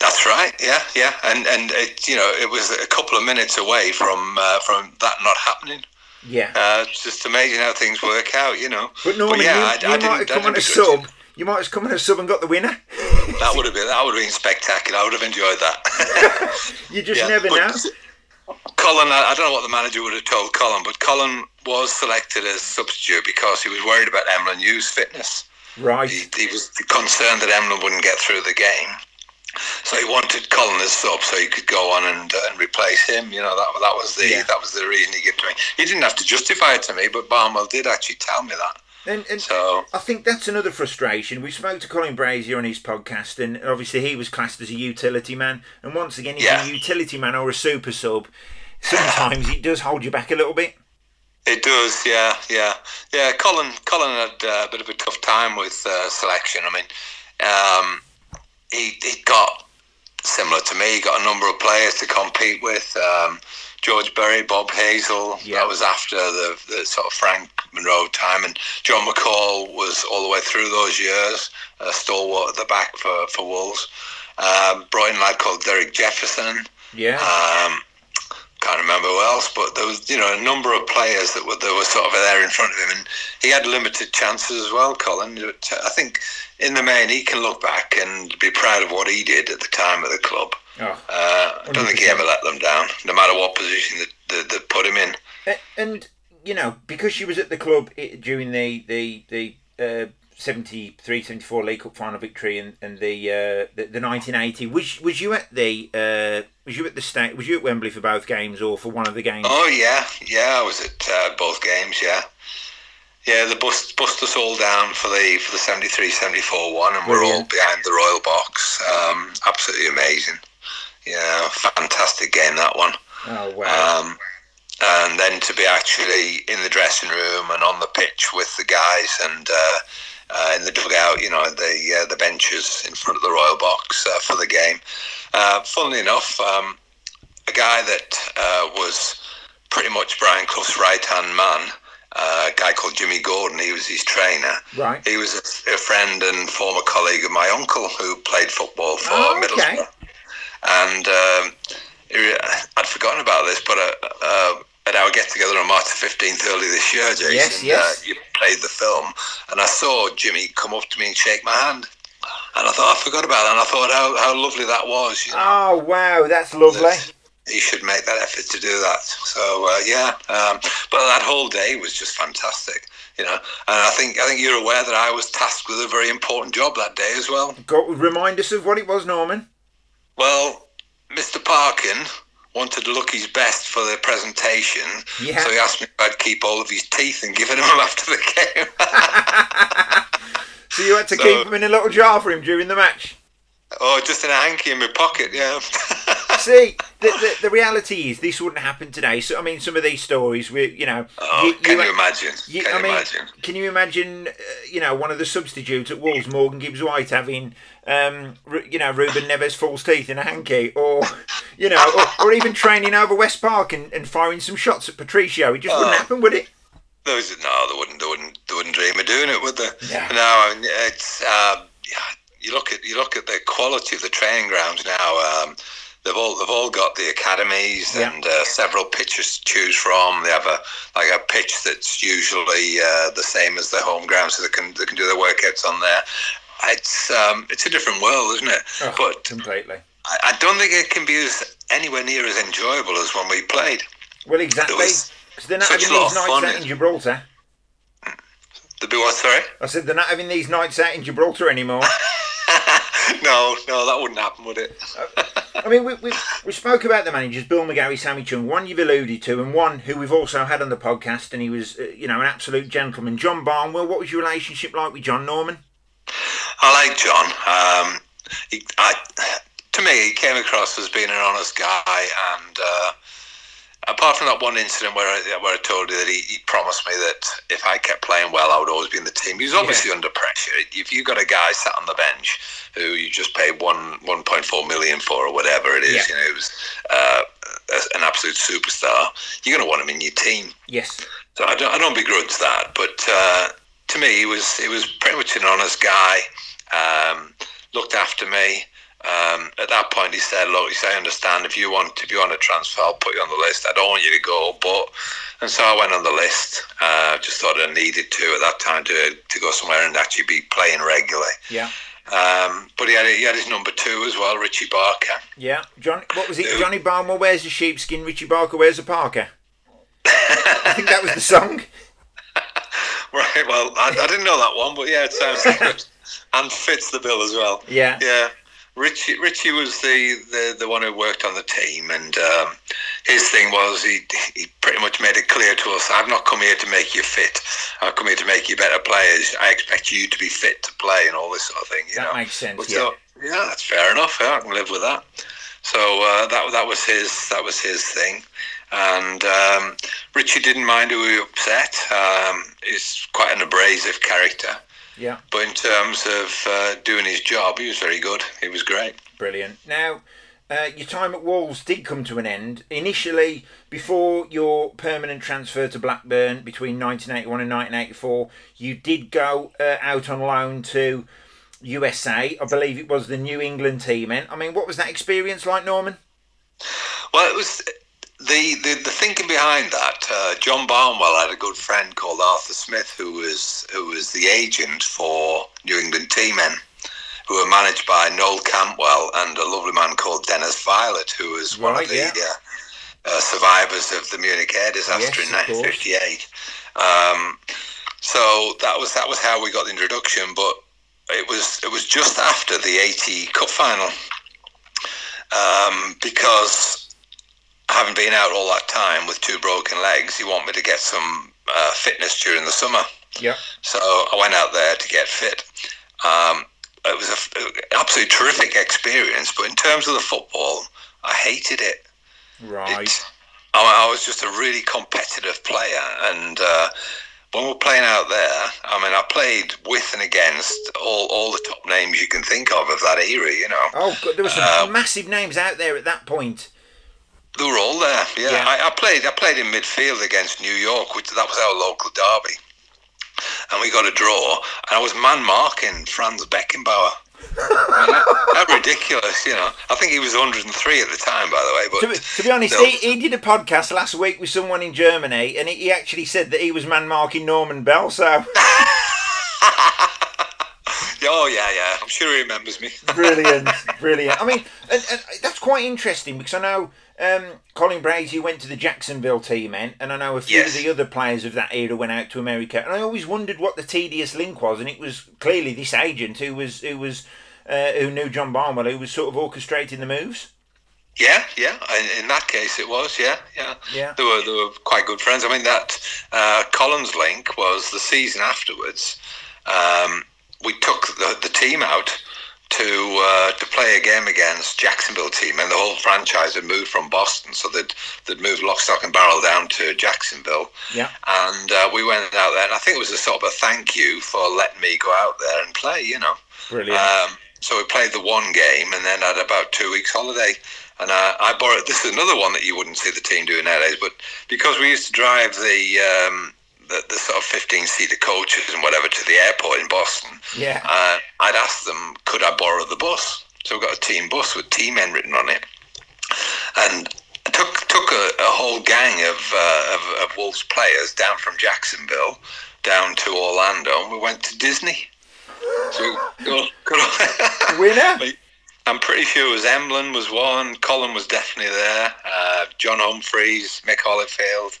That's right. Yeah, yeah, and and it, you know it was a couple of minutes away from uh, from that not happening. Yeah. Uh, it's just amazing how things work out, you know. but Norman, yeah, you, I, I you didn't, might have come on a sub. You might have come on a sub and got the winner. That would have been that would have been spectacular. I would have enjoyed that. You just Yeah, never know. Colin, I don't know what the manager would have told Colin, but Colin was selected as substitute because he was worried about Emlyn Hughes' fitness. Right. He, he was concerned that Emlyn wouldn't get through the game. So he wanted Colin as sub so he could go on and, uh, and replace him. You know that that was the Yeah. that was the reason he gave to me. He didn't have to justify it to me, but Barnwell did actually tell me that. And, and So I think that's another frustration. We spoke to Colin Brazier on his podcast, and obviously he was classed as a utility man. And once again, he's Yeah. a utility man or a super sub. Sometimes it does hold you back a little bit. it does, yeah, yeah, yeah. Colin Colin had uh, a bit of a tough time with uh, selection. I mean, um, he he got similar to me. He got a number of players to compete with. Um, George Berry, Bob Hazell. Yeah. That was after the, the sort of Frank Munro time, and John McAlle was all the way through those years, a stalwart at the back for for Wolves. Um, Brighton lad called Derek Jefferson. Yeah. Um, can't remember who else, but there was you know a number of players that were that were sort of there in front of him, and he had limited chances as well. Colin, But I think in the main he can look back and be proud of what he did at the time at the club. oh. Uh, I don't think he ever let them down, no matter what position that, that, that put him in. And you know because she was at the club during the the the uh, 73 74 League Cup final victory and, and the, uh, the the 1980 was was you at the uh, was you at the state was you at Wembley for both games or for one of the games Oh yeah, yeah, I was at uh, both games. Yeah, yeah. The bus bust us all down for the for the 73-74 one, and we're all behind the royal box. Um, absolutely amazing. Yeah, fantastic game that one. oh wow Um, and then to be actually in the dressing room and on the pitch with the guys and uh, uh, in the dugout, you know, the uh, the benches in front of the royal box uh, for the game. Uh, funnily enough, um, a guy that uh, was pretty much Brian Clough's right hand man, uh, a guy called Jimmy Gordon, he was his trainer. right He was a, a friend and former colleague of my uncle who played football for Oh, okay. Middlesbrough. And um, I'd forgotten about this, but uh, uh, at our get together on March the 15th early this year, Jason, Yes, yes. Uh, you played the film, and I saw Jimmy come up to me and shake my hand. And I thought, I forgot about that, and I thought how, how lovely that was. You know, oh wow that's lovely that he should make that effort to do that. So uh, yeah, um, but that whole day was just fantastic, you know. And I think I think you're aware that I was tasked with a very important job that day as well. Go, remind us of what it was Norman Well, Mr. Parkin wanted to look his best for the presentation, Yeah. so he asked me if I'd keep all of his teeth and give it him after the game. so you had to So- keep them in a little jar for him during the match oh, just in a hanky in my pocket, yeah. See, the, the, the reality is this wouldn't happen today. So I mean, some of these stories, we you know, oh, can you, imagine? you- can I you mean, imagine? can you imagine? Uh, you know, one of the substitutes at Wolves, Morgan Gibbs White, having um, you know, Ruben Neves' false teeth in a hanky, or you know, or, or even training over West Park and, and firing some shots at Patricio. It just wouldn't Oh. happen, would it? Those no, they wouldn't, they wouldn't, they wouldn't dream of doing it, would they? No. No, I mean, it's yeah, you look at you look at the quality of the training grounds now. Um, they've all they've all got the academies Yeah. and uh, several pitches to choose from. They have a like a pitch that's usually uh, the same as the home ground, so they can they can do their workouts on there. It's um, it's a different world, isn't it? Oh, But completely. I, I don't think it can be as anywhere near as enjoyable as when we played. Well, exactly. Because they're not having these nights out in Gibraltar. The be what? Sorry. I said they're not having these nights out in Gibraltar anymore. no, no, that wouldn't happen, would it? I mean, we, we, we spoke about the managers, Bill McGarry, Sammy Chung, one you've alluded to, and one who we've also had on the podcast, and he was, uh, you know, an absolute gentleman. John Barnwell, what was your relationship like with John Norman? I like John. Um, he, I, to me, he came across as being an honest guy, and uh, apart from that one incident where I, where I told you that he, he promised me that if I kept playing well, I would always be in the team. He was obviously under pressure. If you've got a guy sat on the bench who you just paid one one point four million for or whatever it is, Yeah. you know, was uh, an absolute superstar. You're going to want him in your team. Yes. So I don't, I don't begrudge that, but uh, to me, he was he was pretty much an honest guy. Um, looked after me. Um, at that point, he said, "Look, he said, I understand if you want if you want to transfer, I'll put you on the list. I don't want you to go, but." And so I went on the list. Uh, just thought I needed to at that time to to go somewhere and actually be playing regularly. Yeah. Um, but he had he had his number two as well, Richie Barker. Yeah. John, what was it? Johnny Barnwell wears a sheepskin, Richie Barker wears a Parker. I think that was the song. Right. Well, I, I didn't know that one, but yeah, it sounds and fits the bill as well. Yeah. Yeah. Richie Richie was the, the, the one who worked on the team, and um, his thing was he he pretty much made it clear to us: I've not come here to make you fit. I've come here to make you better players. I expect you to be fit to play and all this sort of thing. You That know? makes sense, yeah. so, yeah, that's fair enough. Yeah, I can live with that. So uh, that that was his that was his thing, and um, Richie didn't mind who we upset. Um, he's quite an abrasive character. Yeah. But in terms of uh, doing his job, he was very good. He was great. Brilliant. Now, uh, your time at Wolves did come to an end. Initially, before your permanent transfer to Blackburn between 1981 and 1984, you did go uh, out on loan to USA. I believe it was the New England team. And I mean, what was that experience like, Norman? Well, it was the the, the thinking behind that. Uh, John Barnwell had a good friend called Arthur Smith, who was who was the agent for New England Tea Men, who were managed by Noel Cantwell and a lovely man called Dennis Viollet, who was one of the yeah. uh, uh, survivors of the Munich air disaster Yes, in 1958. Um, so that was that was how we got the introduction, but it was it was just after the 80 Cup final um, because having been out all that time with two broken legs, he wanted me to get some uh, fitness during the summer. Yeah. So I went out there to get fit. Um, it was an absolutely terrific experience, but in terms of the football, I hated it. Right. It- I, I was just a really competitive player, and uh, when we're playing out there, I mean, I played with and against all, all the top names you can think of of that era. You know, Oh, God, there were some Uh, massive names out there at that point. They were all there. Yeah, Yeah. I, I played. I played in midfield against New York, which that was our local derby, and we got a draw. And I was man marking Franz Beckenbauer. How ridiculous, you know. I think he was 103 at the time, by the way. But To be, to be honest, still. he, he did a podcast last week with someone in Germany, and he, he actually said that he was man marking Norman Bell. So oh yeah, yeah. I'm sure he remembers me. brilliant, brilliant. I mean, and, and that's quite interesting because I know um, Colin Brazier went to the Jacksonville Tea Men, and I know a few Yes. of the other players of that era went out to America, and I always wondered what the tedious link was, and it was clearly this agent who was who was uh, who knew John Barnwell, who was sort of orchestrating the moves. Yeah, yeah. In, in that case, it was. Yeah, yeah. Yeah. They were they were quite good friends. I mean, that uh, Collins link was the season afterwards. Um, we took the, the team out to uh, to play a game against Jacksonville team, and the whole franchise had moved from Boston, so they'd they'd moved lock, stock, and barrel down to Jacksonville. Yeah. And uh, we went out there, and I think it was a sort of a thank you for letting me go out there and play. You know. Brilliant. Um, so we played the one game and then had about two weeks holiday. And uh, I borrowed. This is another one that you wouldn't see the team doing nowadays. But because we used to drive the um, the, the sort of 15 seater coaches and whatever to the airport in Boston, Yeah. uh, I'd ask them, could I borrow the bus? So we got a team bus with Tea Men written on it, and I took took a, a whole gang of, uh, of of Wolves players down from Jacksonville down to Orlando, and we went to Disney. So good, good. Winner. I'm pretty sure it was Emlyn was one. Colin was definitely there. Uh, John Humphreys, Mick Holyfield,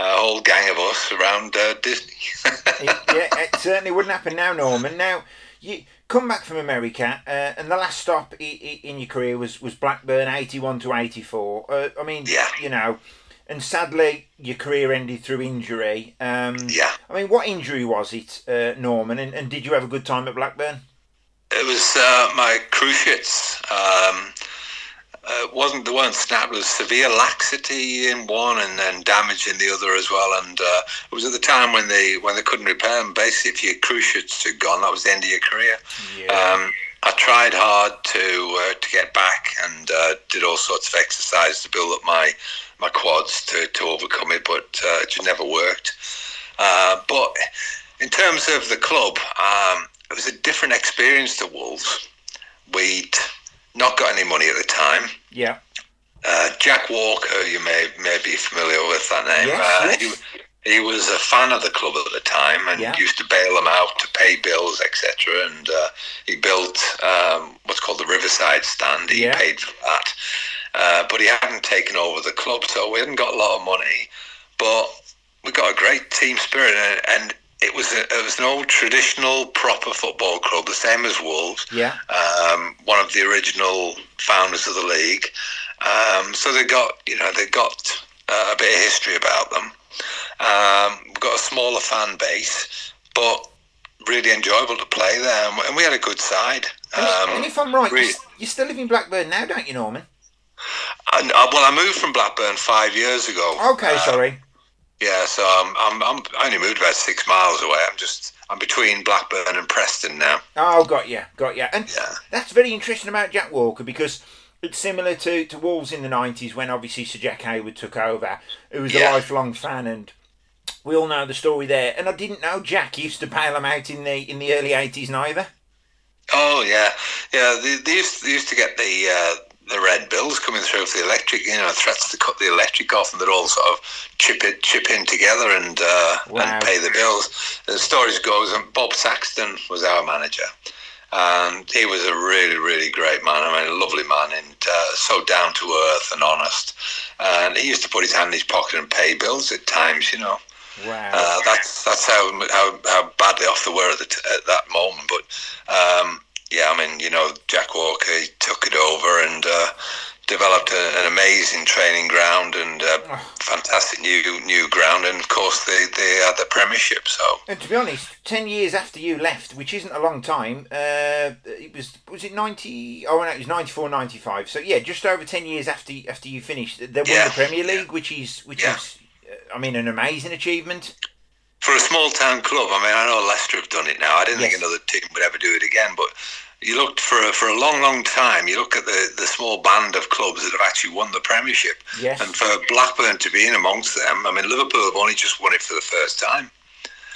a whole gang of us around uh, Disney. yeah, it certainly wouldn't happen now, Norman. Now, you come back from America, uh, and the last stop i- i- in your career was, was Blackburn, 81 to 84. Uh, I mean, Yeah. you know, and sadly, your career ended through injury. Um, yeah. I mean, what injury was it, uh, Norman, and, and did you have a good time at Blackburn? It was uh, my cruciates. Um, uh, wasn't the one snapped? It was severe laxity in one and then damage in the other as well. And uh, it was at the time when they when they couldn't repair them. Basically, if your cruciates had gone, that was the end of your career. Um, I tried hard to uh, to get back and uh, did all sorts of exercise to build up my my quads to, to overcome it, but uh, it just never worked. Uh, but in terms of the club, um, it was a different experience to Wolves. We'd not got any money at the time. yeah. Uh, Jack Walker, you may may be familiar with that name. Yes, uh. He, he was a fan of the club at the time and Yeah. used to bail them out to pay bills, etc. And uh, he built um, what's called the Riverside Stand. He Yeah. paid for that, uh, but he hadn't taken over the club, so we hadn't got a lot of money. But we got a great team spirit, and, and it was a, it was an old traditional proper football club, the same as Wolves Yeah. um, one of the original founders of the league. Um, so they got, you know, they got uh, a bit of history about them. Um, we've got a smaller fan base, but really enjoyable to play there, and we- had a good side. And, Um, and if I'm right, you, really- you still live in Blackburn now, don't you, Norman? and, uh, well, I moved from Blackburn five years ago. Okay, Uh, sorry. Yeah, so I'm, I'm, I'm, I only moved about six miles away. I'm just, I'm between Blackburn and Preston now. Oh, got you, got you. And Yeah. that's very interesting about Jack Walker because it's similar to, to Wolves in the 90s when obviously Sir Jack Hayward took over, who was a lifelong fan, and we all know the story there. And I didn't know Jack used to bail him out in the in the early 80s neither. Oh yeah, yeah. They, they used they used to get the uh, the red bills coming through for the electric. You know, threats to cut the electric off, and they'd all sort of chip it chip in together and uh, Wow. and pay the bills. The stories goes, and Bob Saxton was our manager. And he was a really, really great man. I mean, a lovely man and uh, so down to earth and honest. And he used to put his hand in his pocket and pay bills at times, you know. Wow. Uh, that's that's how, how how badly off they were at, the t- at that moment. But um, yeah, I mean, you know, Jack Walker he took it over and uh, developed a, an amazing training ground and uh, fantastic new new ground. And of course, they they had the Premiership. So and to be honest, 10 years after you left, which isn't a long time, uh, it was was it 90? Oh, no, it was 94, 95. So yeah, just over 10 years after after you finished, they won Yeah, the Premier yeah. League, which is which Yeah. is, uh, I mean, an amazing achievement. For a small town club, I mean, I know Leicester have done it now. I didn't Yes. think another team would ever do it again, but. You looked for a, for a long, long time. You look at the, the small band of clubs that have actually won the Premiership, Yes. and for Blackburn to be in amongst them. I mean, Liverpool have only just won it for the first time.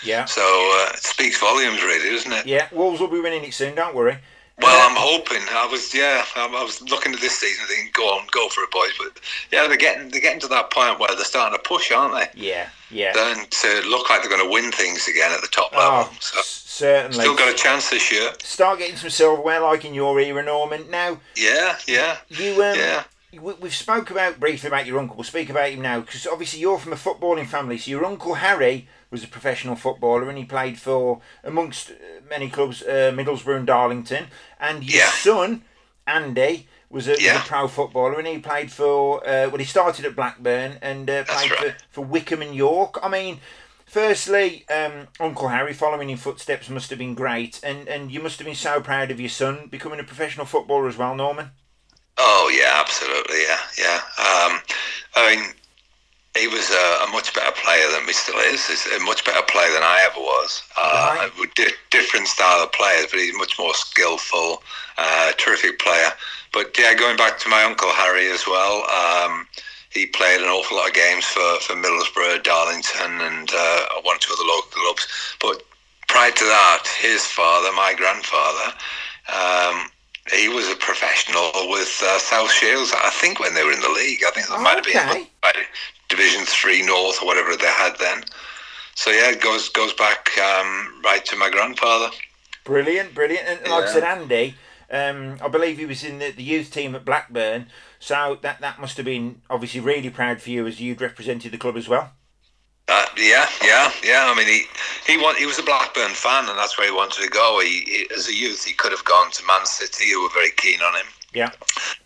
Yeah. So uh, it speaks volumes, really, doesn't it? Yeah, Wolves will be winning it soon. Don't worry. Well, I'm hoping. I was, yeah, I, I was looking at this season, thinking, go on, go for it, boys. But yeah, they're getting they're getting to that point where they're starting to push, aren't they? Yeah, yeah. Then to look like they're going to win things again at the top Oh, level. So certainly. still got a chance this year. Start getting some silverware like in your era, Norman. Now, Yeah, yeah, you um, yeah. we, we've spoke about briefly about your uncle. We'll speak about him now because obviously you're from a footballing family. So your uncle Harry was a professional footballer and he played for amongst uh, many clubs, uh, Middlesbrough and Darlington. And your Yeah. son Andy was a, was a pro footballer and he played for uh, well he started at Blackburn and uh, played right. for, for Wycombe and York. I mean. Firstly, um, Uncle Harry following in footsteps must have been great, and, and you must have been so proud of your son becoming a professional footballer as well, Norman. Oh yeah, absolutely, yeah, yeah. Um, I mean, he was a, a much better player than he still is. He's a much better player than I ever was. Uh, Right. Di- different style of players, but he's much more skillful, uh, terrific player. But yeah, going back to my uncle Harry as well. Um, he played an awful lot of games for, for Middlesbrough, Darlington, and uh, one or two other local clubs. But prior to that, his father, my grandfather, um, he was a professional with uh, South Shields. I think when they were in the league, I think it Oh, might have okay. been like, Division Three North or whatever they had then. So yeah, it goes goes back um, right to my grandfather. Brilliant, brilliant. And like I said, Andy, um, I believe he was in the, the youth team at Blackburn. So that, that must have been obviously really proud for you as you'd represented the club as well. Uh, yeah, yeah, yeah. I mean, he he want, he was a Blackburn fan, and that's where he wanted to go. He, he as a youth, he could have gone to Man City, who were very keen on him. Yeah.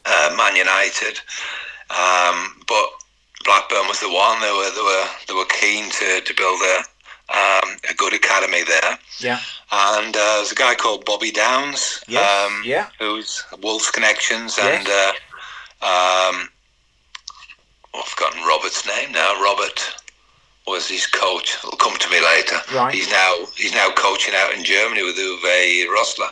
uh, Man United, um, but Blackburn was the one. They were they were they were keen to, to build a um, a good academy there. Yeah. And uh, there's a guy called Bobby Downes, Yes, um, yeah. who's Wolves connections, Yes. and uh, um, oh, I've forgotten Robert's name now. Robert was his coach. It'll come to me later. Right. He's now he's now coaching out in Germany with Uwe Rosler.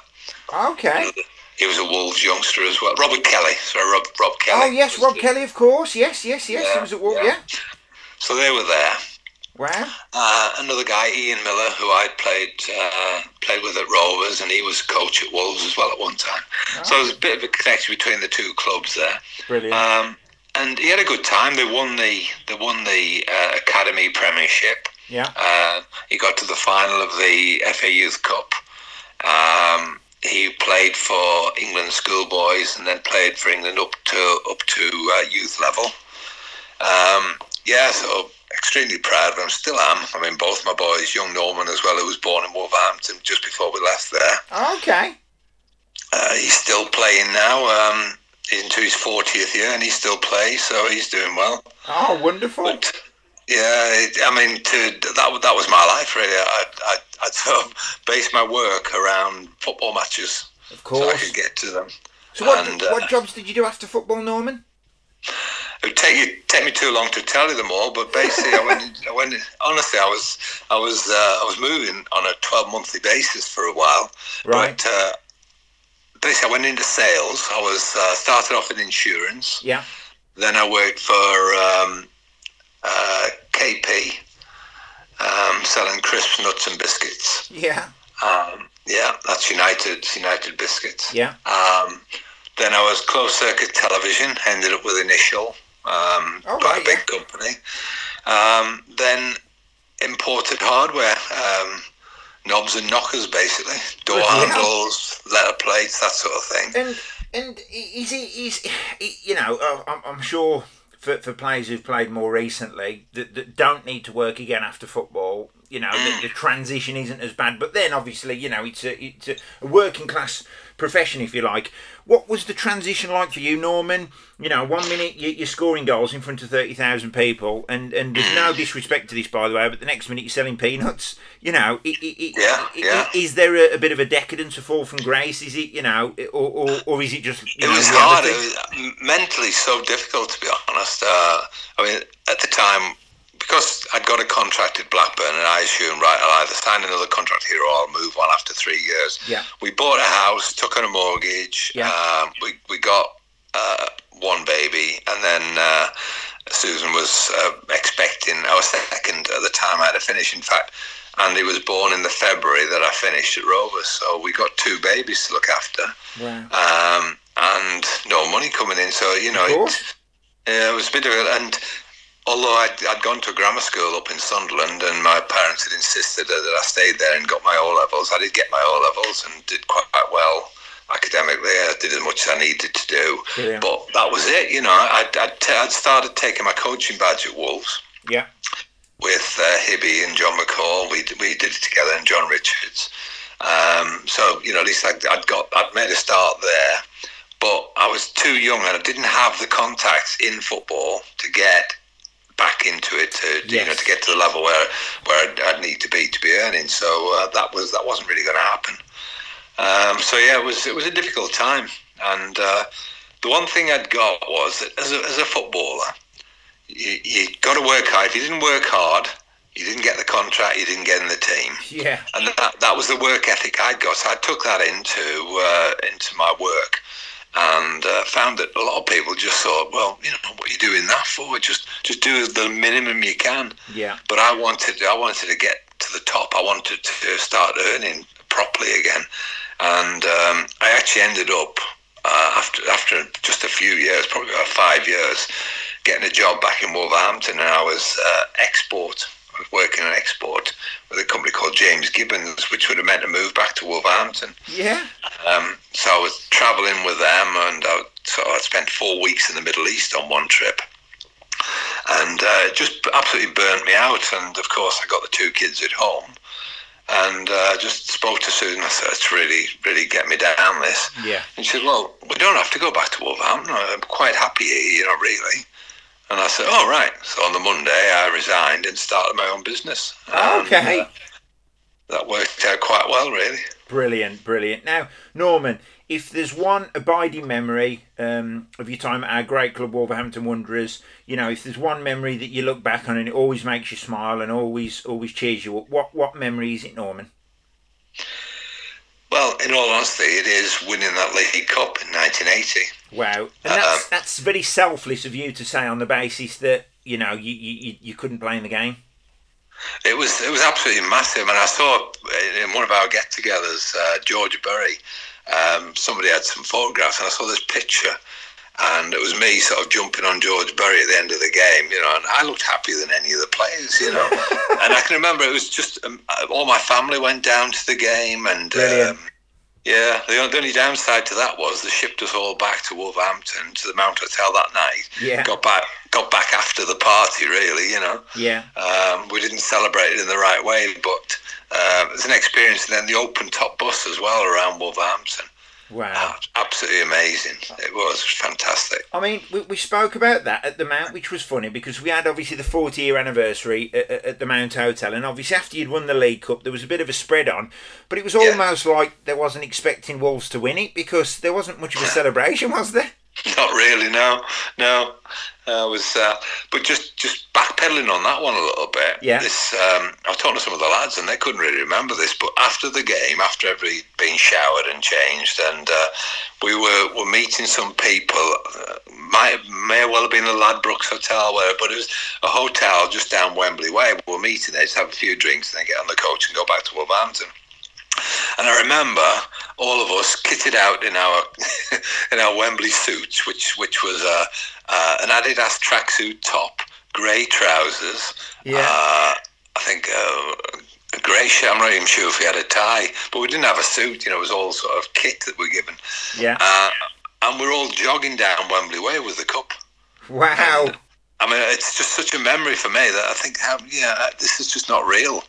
Okay. He was a Wolves youngster as well. Robert Kelly. Sorry, Rob, Rob Kelly. Oh, yes, Rob the- Kelly, of course. Yes, yes, yes. He was at Wal- yeah. yeah. So they were there. Wow. Uh, another guy, Ian Miller, who I'd played uh, played with at Rovers, and he was coach at Wolves as well at one time. So there's a bit of a connection between the two clubs there. Brilliant. Um, and he had a good time. They won the they won the uh, Academy Premiership. yeah. Uh, he got to the final of the FA Youth Cup. Um, he played for England schoolboys and then played for England up to up to uh, youth level. Um, yeah, so extremely proud of him. Still am. I mean, both my boys, young Norman as well, who was born in Wolverhampton just before we left there. Okay. Uh, he's still playing now. Um, he's into his 40th year and he still plays, so he's doing well. Oh, wonderful. But yeah, it, I mean, to that that was my life really. I I I sort of based my work around football matches, Of course, so I could get to them. So what, and, uh, what jobs did you do after football, Norman? It would take you take me too long to tell you them all, but basically, I went, I went. Honestly, I was, I was, uh, I was moving on a twelve monthly basis for a while. Right. But uh, basically, I went into sales. I was uh, started off in insurance. Yeah. Then I worked for um, uh, KP, um, selling crisps, nuts, and biscuits. Yeah. Um, yeah, that's United United Biscuits. Yeah. Um, then I was closed circuit television. Ended up with Initial, um, Oh, quite right, a big company. Um, then imported hardware, um, knobs and knockers, basically, door handles, letter plates, that sort of thing. And and is he is you know I'm, I'm sure for, for players who've played more recently that, that don't need to work again after football you know the, mm. the transition isn't as bad. But then obviously you know it's a, it's a working class profession if you like what was the transition like for you Norman you know one minute you, you're scoring goals in front of 30,000 people and and there's no disrespect to this by the way but the next minute you're selling peanuts you know i i i Yeah, i- yeah. is there a, a bit of a decadence a fall from grace is it you know or, or, or is it just you It know, was hard. It was mentally so difficult, to be honest. Uh, I mean, at the time, because I'd got a contract at Blackburn, and I assumed, right, I'll either sign another contract here or I'll move on after three years. Yeah. We bought a house, took on a mortgage. Yeah. Um, we, we got uh, one baby, and then uh, Susan was uh, expecting our second at the time I had to finish. In fact, And he was born in the February that I finished at Rovers, so we got two babies to look after wow um, and no money coming in. So you know, it, yeah, it was a bit of a, and although I'd, I'd gone to a grammar school up in Sunderland, and my parents had insisted that I stayed there and got my O levels, I did get my O levels and did quite well academically. I did as much as I needed to do, Brilliant. but that was it. You know, I'd, I'd, t- I'd started taking my coaching badge at Wolves yeah with uh, Hibby and John McAlle. We we did it together, and John Richards. Um, so you know, at least I'd, I'd got I'd made a start there, but I was too young and I didn't have the contacts in football to get back into it to you know to get to the level where where I'd, I'd need to be to be earning. So uh, that was that wasn't really going to happen. Um, so yeah, it was it was a difficult time, and uh, the one thing I'd got was that as a, as a footballer, you, you got to work hard. If you didn't work hard, you didn't get the contract, you didn't get in the team. yeah And that, that was the work ethic I got. So I took that into uh, into my work and uh, found that. A lot of people just thought, well, you know, what are you doing that for? Just just do the minimum you can. Yeah. But I wanted I wanted to get to the top. I wanted to start earning properly again, and um, I actually ended up uh, after after just a few years, probably about five years, getting a job back in Wolverhampton, and I was uh, export. Was working on export with a company called James Gibbons, which would have meant a move back to Wolverhampton. Yeah. Um, so I was travelling with them, and I, so I spent four weeks in the Middle East on one trip, and uh, it just absolutely burnt me out. And of course, I got the two kids at home, and uh, just spoke to Susan. I said, "It's really, really get me down this." Yeah. And she said, "Well, we don't have to go back to Wolverhampton. I'm quite happy here, you know, really." And I said, "Oh, right." So on the Monday, I resigned and started my own business. And, Okay. uh, that worked out quite well, really. Brilliant, brilliant. Now, Norman, if there's one abiding memory um, of your time at our great club, Wolverhampton Wanderers, you know, if there's one memory that you look back on and it always makes you smile and always always cheers you up, what what memory is it, Norman? Well, in all honesty, it is winning that League Cup in 1980. Wow, and that's that's very selfless of you to say on the basis that you know you you, you couldn't play in the game. It was it was absolutely massive, and I saw in one of our get-togethers, uh, George Berry. Um, somebody had some photographs, and I saw this picture, and it was me sort of jumping on George Berry at the end of the game, you know, and I looked happier than any of the players, you know. and I can remember it was just um, all my family went down to the game, and um, yeah, the, only- the only downside to that was they shipped us all back to Wolverhampton to the Mount Hotel that night. Yeah. got back got back after the party, really, you know. Yeah, Um, we didn't celebrate it in the right way, but uh, it's an experience. And then the open top bus as well around Wolverhampton. Wow. Ah, absolutely amazing. It was fantastic. I mean, we, we spoke about that at the Mount, which was funny because we had obviously the 40 year anniversary at, at- the Mount Hotel, and obviously after you'd won the League Cup, there was a bit of a spread on, but it was almost like they wasn't expecting Wolves to win it because there wasn't much of a celebration, was there? Not really, no, no. I was, uh, but just just backpedaling on that one a little bit. Yeah. This, um, I was talking to some of the lads, and they couldn't really remember this. But after the game, after every being showered and changed, and uh, we were were meeting some people. Uh, might may well have been the Ladbrokes Hotel, where, but it was a hotel just down Wembley Way. We were meeting there, just have a few drinks, and then get on the coach and go back to Wolverhampton. And I remember all of us kitted out in our in our Wembley suits, which which was uh, uh, an Adidas tracksuit top, grey trousers. Yeah. Uh, I think uh, a grey shirt. I'm not even sure if we had a tie, but we didn't have a suit. You know, it was all sort of kit that we're given. Yeah. Uh, and we're all jogging down Wembley Way with the cup. Wow. I mean, it's just such a memory for me that I think, how, yeah, this is just not real.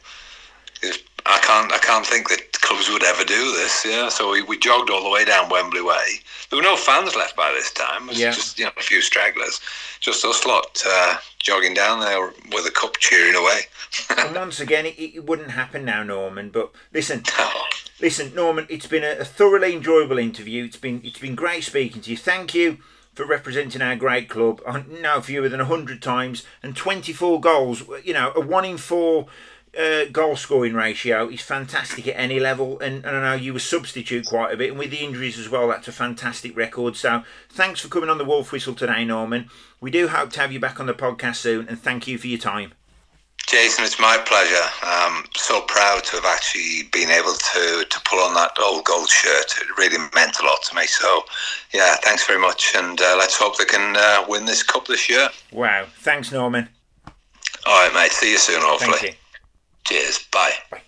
It's- I can't, I can't think that clubs would ever do this. Yeah, so we, we jogged all the way down Wembley Way. There were no fans left by this time. It was Yeah. just you know a few stragglers, just us lot uh, jogging down there with a cup cheering away. And once again, it, it wouldn't happen now, Norman. But listen, listen, Norman, it's been a, a thoroughly enjoyable interview. It's been it's been great speaking to you. Thank you for representing our great club. I know fewer than hundred times and twenty four goals. You know, a one in four. Uh, goal scoring ratio is fantastic at any level, and, and I know you were substitute quite a bit, and with the injuries as well, that's a fantastic record. So, thanks for coming on the Wolf Whistle today, Norman. We do hope to have you back on the podcast soon, and thank you for your time. Jason, it's my pleasure. I'm so proud to have actually been able to, to pull on that old gold shirt. It really meant a lot to me. So, yeah, thanks very much. And uh, let's hope they can uh, win this cup this year. Wow, thanks, Norman. All right, mate. See you soon, hopefully. Cheers. Bye. Bye.